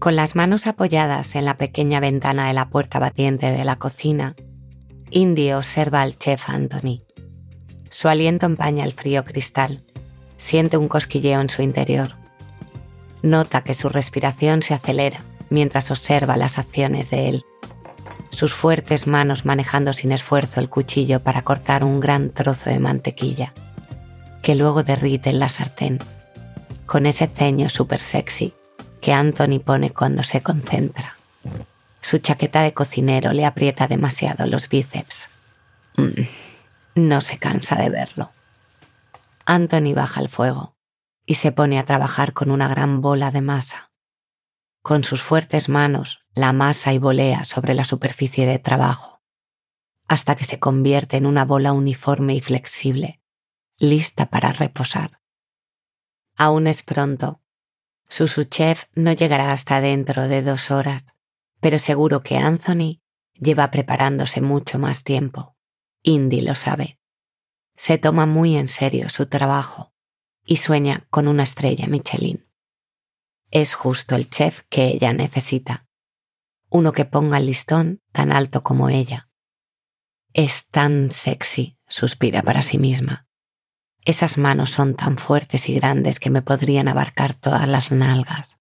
Con las manos apoyadas en la pequeña ventana de la puerta batiente de la cocina, Indy observa al chef Anthony. Su aliento empaña el frío cristal. Siente un cosquilleo en su interior. Nota que su respiración se acelera mientras observa las acciones de él. Sus fuertes manos manejando sin esfuerzo el cuchillo para cortar un gran trozo de mantequilla, que luego derrite en la sartén, con ese ceño súper sexy que Anthony pone cuando se concentra. Su chaqueta de cocinero le aprieta demasiado los bíceps. Mm, no se cansa de verlo. Anthony baja el fuego y se pone a trabajar con una gran bola de masa. Con sus fuertes manos la masa y volea sobre la superficie de trabajo, hasta que se convierte en una bola uniforme y flexible, lista para reposar. Aún es pronto su chef no llegará hasta dentro de dos horas, pero seguro que Anthony lleva preparándose mucho más tiempo. Indy lo sabe. Se toma muy en serio su trabajo y sueña con una estrella Michelin. Es justo el chef que ella necesita. Uno que ponga el listón tan alto como ella. Es tan sexy, suspira para sí misma. Esas manos son tan fuertes y grandes que me podrían abarcar todas las nalgas.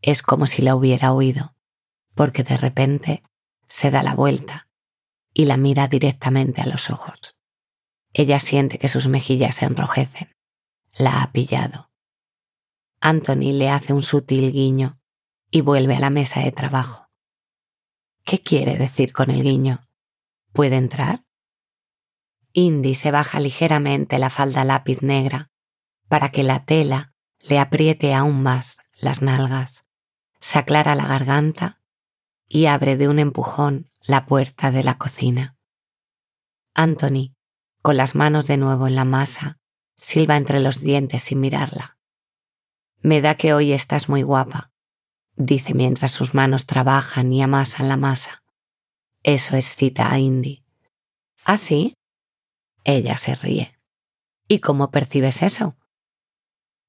Es como si la hubiera oído, porque de repente se da la vuelta y la mira directamente a los ojos. Ella siente que sus mejillas se enrojecen. La ha pillado. Anthony le hace un sutil guiño y vuelve a la mesa de trabajo. ¿Qué quiere decir con el guiño? ¿Puede entrar? Indy se baja ligeramente la falda lápiz negra para que la tela le apriete aún más las nalgas, se aclara la garganta y abre de un empujón la puerta de la cocina. Anthony, con las manos de nuevo en la masa, silba entre los dientes sin mirarla. Me da que hoy estás muy guapa, dice mientras sus manos trabajan y amasan la masa. Eso excita a Indy. ¿Ah, sí? Ella se ríe. ¿Y cómo percibes eso?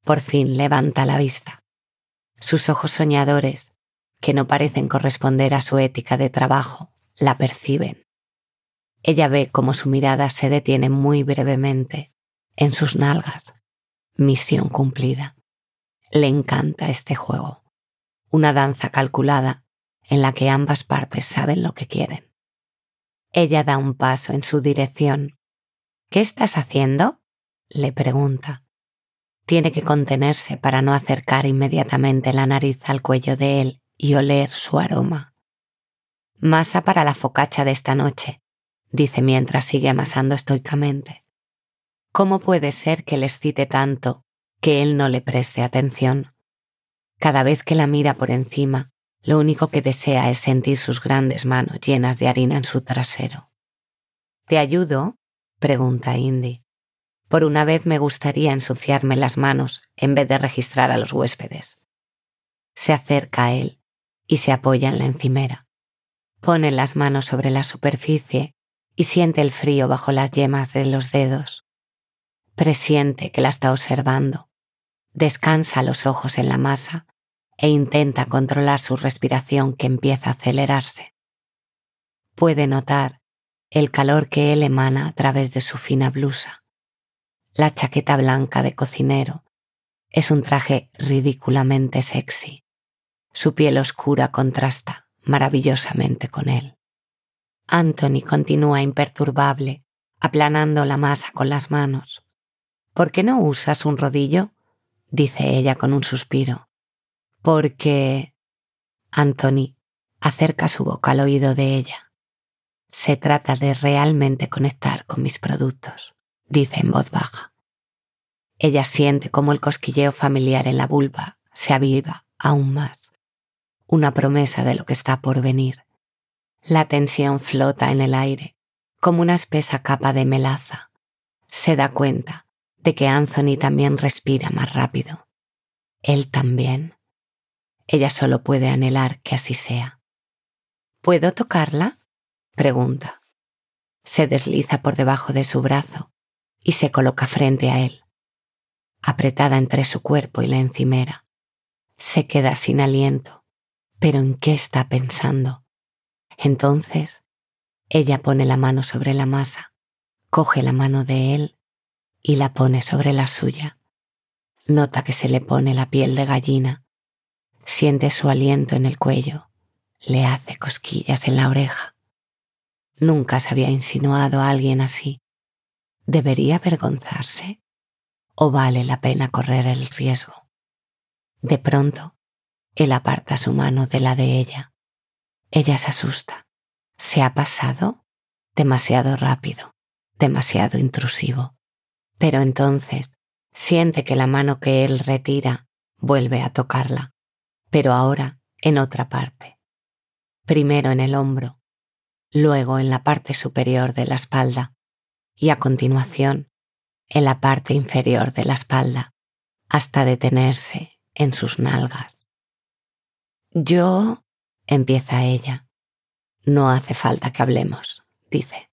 Por fin levanta la vista. Sus ojos soñadores, que no parecen corresponder a su ética de trabajo, la perciben. Ella ve cómo su mirada se detiene muy brevemente en sus nalgas. Misión cumplida. Le encanta este juego. Una danza calculada en la que ambas partes saben lo que quieren. Ella da un paso en su dirección ¿Qué estás haciendo? le pregunta. Tiene que contenerse para no acercar inmediatamente la nariz al cuello de él y oler su aroma. Masa para la focacha de esta noche, dice mientras sigue amasando estoicamente. ¿Cómo puede ser que le excite tanto que él no le preste atención? Cada vez que la mira por encima, lo único que desea es sentir sus grandes manos llenas de harina en su trasero. ¿Te ayudo? Pregunta Indy. Por una vez me gustaría ensuciarme las manos en vez de registrar a los huéspedes. Se acerca a él y se apoya en la encimera. Pone las manos sobre la superficie y siente el frío bajo las yemas de los dedos. Presiente que la está observando. Descansa los ojos en la masa e intenta controlar su respiración que empieza a acelerarse. Puede notar el calor que él emana a través de su fina blusa. La chaqueta blanca de cocinero es un traje ridículamente sexy. Su piel oscura contrasta maravillosamente con él. Anthony continúa imperturbable, aplanando la masa con las manos. ¿Por qué no usas un rodillo? dice ella con un suspiro. Porque... Anthony acerca su boca al oído de ella. Se trata de realmente conectar con mis productos, dice en voz baja. Ella siente como el cosquilleo familiar en la vulva se aviva aún más, una promesa de lo que está por venir. La tensión flota en el aire, como una espesa capa de melaza. Se da cuenta de que Anthony también respira más rápido. Él también. Ella solo puede anhelar que así sea. ¿Puedo tocarla? Pregunta. Se desliza por debajo de su brazo y se coloca frente a él. Apretada entre su cuerpo y la encimera, se queda sin aliento pero ¿en qué está pensando? Entonces, ella pone la mano sobre la masa, coge la mano de él y la pone sobre la suya. Nota que se le pone la piel de gallina, siente su aliento en el cuello, le hace cosquillas en la oreja. Nunca se había insinuado a alguien así. ¿Debería avergonzarse? ¿O vale la pena correr el riesgo? De pronto, él aparta su mano de la de ella. Ella se asusta. ¿Se ha pasado? Demasiado rápido, demasiado intrusivo. Pero entonces siente que la mano que él retira vuelve a tocarla, pero ahora en otra parte. Primero en el hombro, luego en la parte superior de la espalda y a continuación en la parte inferior de la espalda, hasta detenerse en sus nalgas. Yo, empieza ella. No hace falta que hablemos, dice.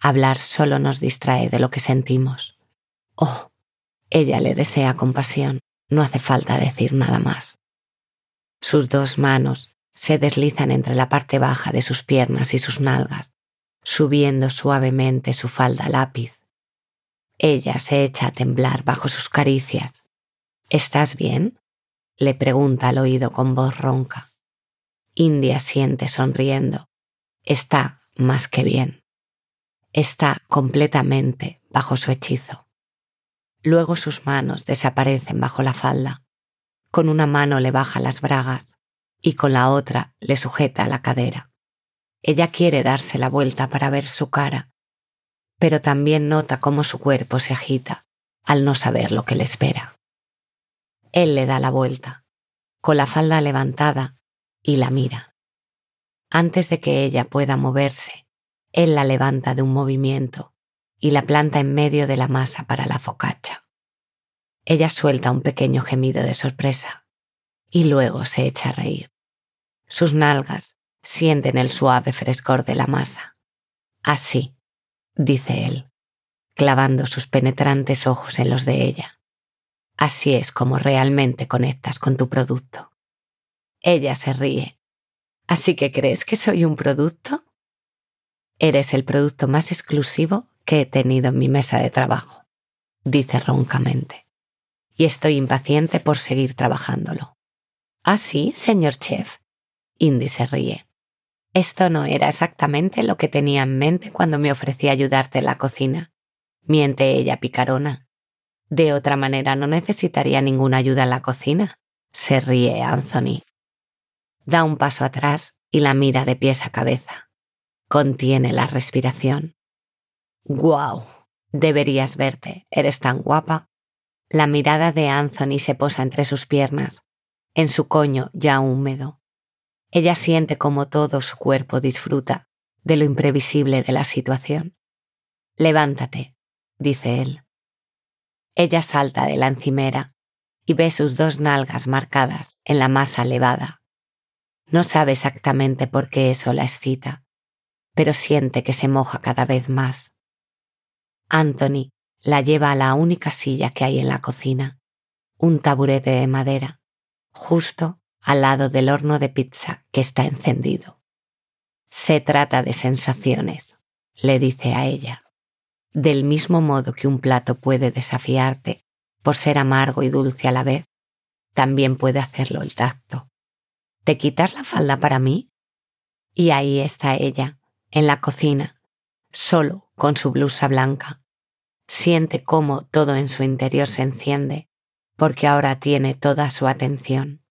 Hablar solo nos distrae de lo que sentimos. Oh, ella le desea compasión, no hace falta decir nada más. Sus dos manos se deslizan entre la parte baja de sus piernas y sus nalgas, subiendo suavemente su falda lápiz. Ella se echa a temblar bajo sus caricias. ¿Estás bien? le pregunta al oído con voz ronca. India siente sonriendo. Está más que bien. Está completamente bajo su hechizo. Luego sus manos desaparecen bajo la falda. Con una mano le baja las bragas y con la otra le sujeta la cadera. Ella quiere darse la vuelta para ver su cara, pero también nota cómo su cuerpo se agita al no saber lo que le espera. Él le da la vuelta, con la falda levantada, y la mira. Antes de que ella pueda moverse, él la levanta de un movimiento y la planta en medio de la masa para la focacha. Ella suelta un pequeño gemido de sorpresa y luego se echa a reír. Sus nalgas sienten el suave frescor de la masa. Así, dice él, clavando sus penetrantes ojos en los de ella. Así es como realmente conectas con tu producto. Ella se ríe. ¿Así que crees que soy un producto? Eres el producto más exclusivo que he tenido en mi mesa de trabajo, dice roncamente. Y estoy impaciente por seguir trabajándolo. ¿Ah, sí, señor chef? Indy se ríe. Esto no era exactamente lo que tenía en mente cuando me ofrecí ayudarte en la cocina. Miente ella picarona. De otra manera no necesitaría ninguna ayuda en la cocina. Se ríe Anthony. Da un paso atrás y la mira de pies a cabeza. Contiene la respiración. ¡Guau! Deberías verte. Eres tan guapa. La mirada de Anthony se posa entre sus piernas, en su coño ya húmedo. Ella siente como todo su cuerpo disfruta de lo imprevisible de la situación. Levántate, dice él. Ella salta de la encimera y ve sus dos nalgas marcadas en la masa elevada. No sabe exactamente por qué eso la excita, pero siente que se moja cada vez más. Anthony la lleva a la única silla que hay en la cocina, un taburete de madera, justo al lado del horno de pizza que está encendido. Se trata de sensaciones, le dice a ella. Del mismo modo que un plato puede desafiarte por ser amargo y dulce a la vez, también puede hacerlo el tacto. ¿Te quitas la falda para mí? Y ahí está ella, en la cocina, solo con su blusa blanca. Siente cómo todo en su interior se enciende, porque ahora tiene toda su atención.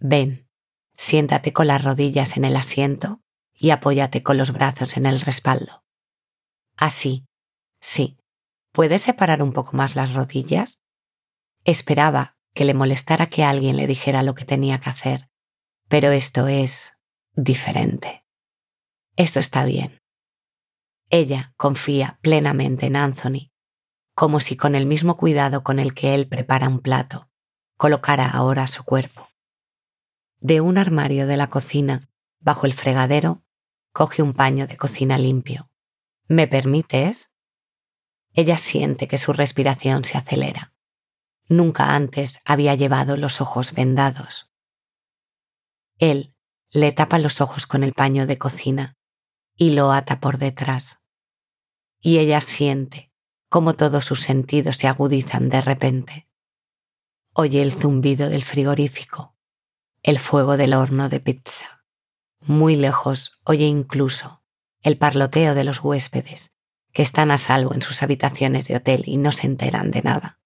Ven, siéntate con las rodillas en el asiento y apóyate con los brazos en el respaldo. Así, Sí. ¿Puedes separar un poco más las rodillas? Esperaba que le molestara que alguien le dijera lo que tenía que hacer, pero esto es diferente. Esto está bien. Ella confía plenamente en Anthony, como si con el mismo cuidado con el que él prepara un plato, colocara ahora su cuerpo. De un armario de la cocina, bajo el fregadero, coge un paño de cocina limpio. ¿Me permites? Ella siente que su respiración se acelera. Nunca antes había llevado los ojos vendados. Él le tapa los ojos con el paño de cocina y lo ata por detrás. Y ella siente cómo todos sus sentidos se agudizan de repente. Oye el zumbido del frigorífico, el fuego del horno de pizza. Muy lejos oye incluso el parloteo de los huéspedes que están a salvo en sus habitaciones de hotel y no se enteran de nada.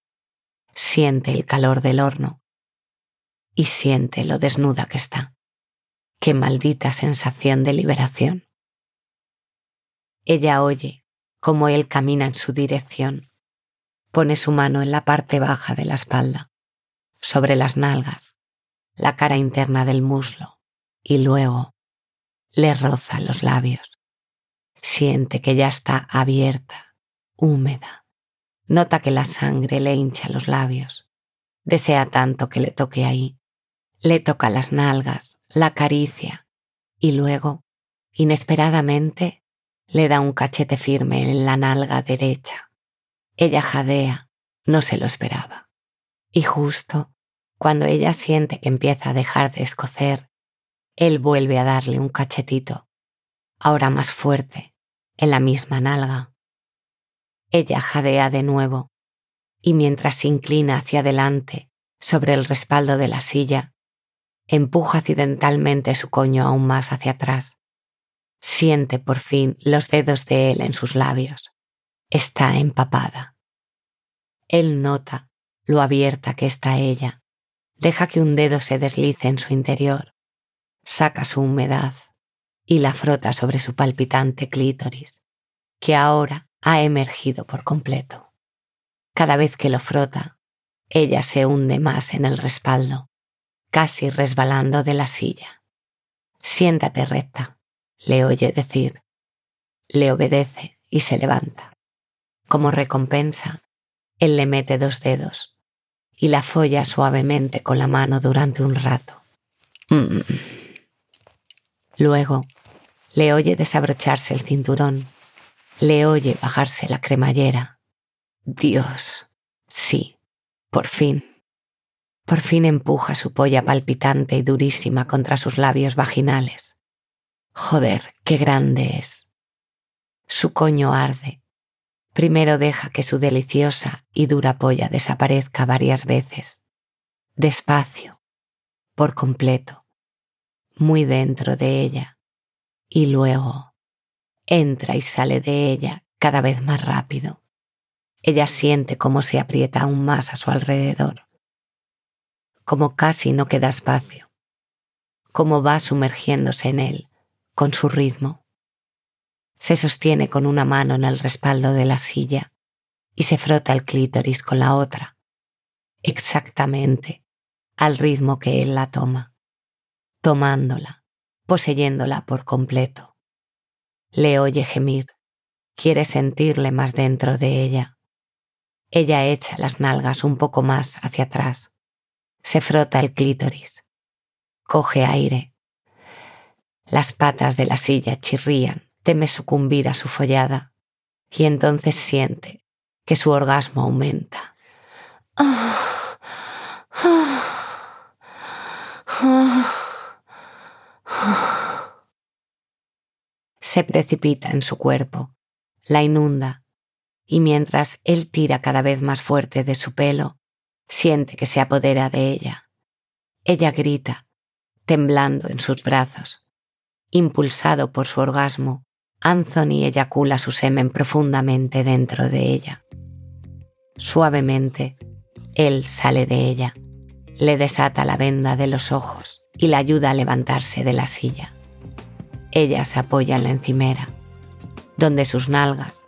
Siente el calor del horno y siente lo desnuda que está. Qué maldita sensación de liberación. Ella oye cómo él camina en su dirección. Pone su mano en la parte baja de la espalda, sobre las nalgas, la cara interna del muslo y luego le roza los labios. Siente que ya está abierta, húmeda. Nota que la sangre le hincha los labios. Desea tanto que le toque ahí. Le toca las nalgas, la acaricia y luego, inesperadamente, le da un cachete firme en la nalga derecha. Ella jadea, no se lo esperaba. Y justo cuando ella siente que empieza a dejar de escocer, él vuelve a darle un cachetito, ahora más fuerte, en la misma nalga. Ella jadea de nuevo, y mientras se inclina hacia adelante sobre el respaldo de la silla, empuja accidentalmente su coño aún más hacia atrás. Siente por fin los dedos de él en sus labios. Está empapada. Él nota lo abierta que está ella. Deja que un dedo se deslice en su interior. Saca su humedad y la frota sobre su palpitante clítoris, que ahora ha emergido por completo. Cada vez que lo frota, ella se hunde más en el respaldo, casi resbalando de la silla. Siéntate recta, le oye decir. Le obedece y se levanta. Como recompensa, él le mete dos dedos y la folla suavemente con la mano durante un rato. Mm. Luego, le oye desabrocharse el cinturón, le oye bajarse la cremallera. Dios, sí, por fin. Por fin empuja su polla palpitante y durísima contra sus labios vaginales. Joder, qué grande es. Su coño arde. Primero deja que su deliciosa y dura polla desaparezca varias veces. Despacio, por completo, muy dentro de ella. Y luego entra y sale de ella cada vez más rápido. Ella siente cómo se aprieta aún más a su alrededor como casi no queda espacio, como va sumergiéndose en él con su ritmo. Se sostiene con una mano en el respaldo de la silla y se frota el clítoris con la otra, exactamente al ritmo que él la toma, tomándola, poseyéndola por completo. Le oye gemir, quiere sentirle más dentro de ella. Ella echa las nalgas un poco más hacia atrás se frota el clítoris, coge aire. Las patas de la silla chirrían, teme sucumbir a su follada, y entonces siente que su orgasmo aumenta. Se precipita en su cuerpo, la inunda, y mientras él tira cada vez más fuerte de su pelo, Siente que se apodera de ella. Ella grita, temblando en sus brazos. Impulsado por su orgasmo, Anthony eyacula su semen profundamente dentro de ella. Suavemente, él sale de ella, le desata la venda de los ojos y la ayuda a levantarse de la silla. Ella se apoya en la encimera, donde sus nalgas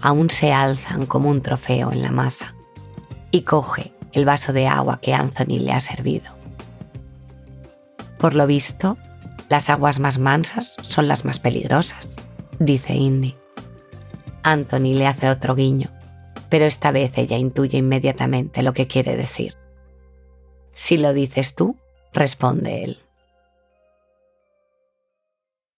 aún se alzan como un trofeo en la masa, y coge el vaso de agua que Anthony le ha servido. Por lo visto, las aguas más mansas son las más peligrosas, dice Indy. Anthony le hace otro guiño, pero esta vez ella intuye inmediatamente lo que quiere decir. Si lo dices tú, responde él.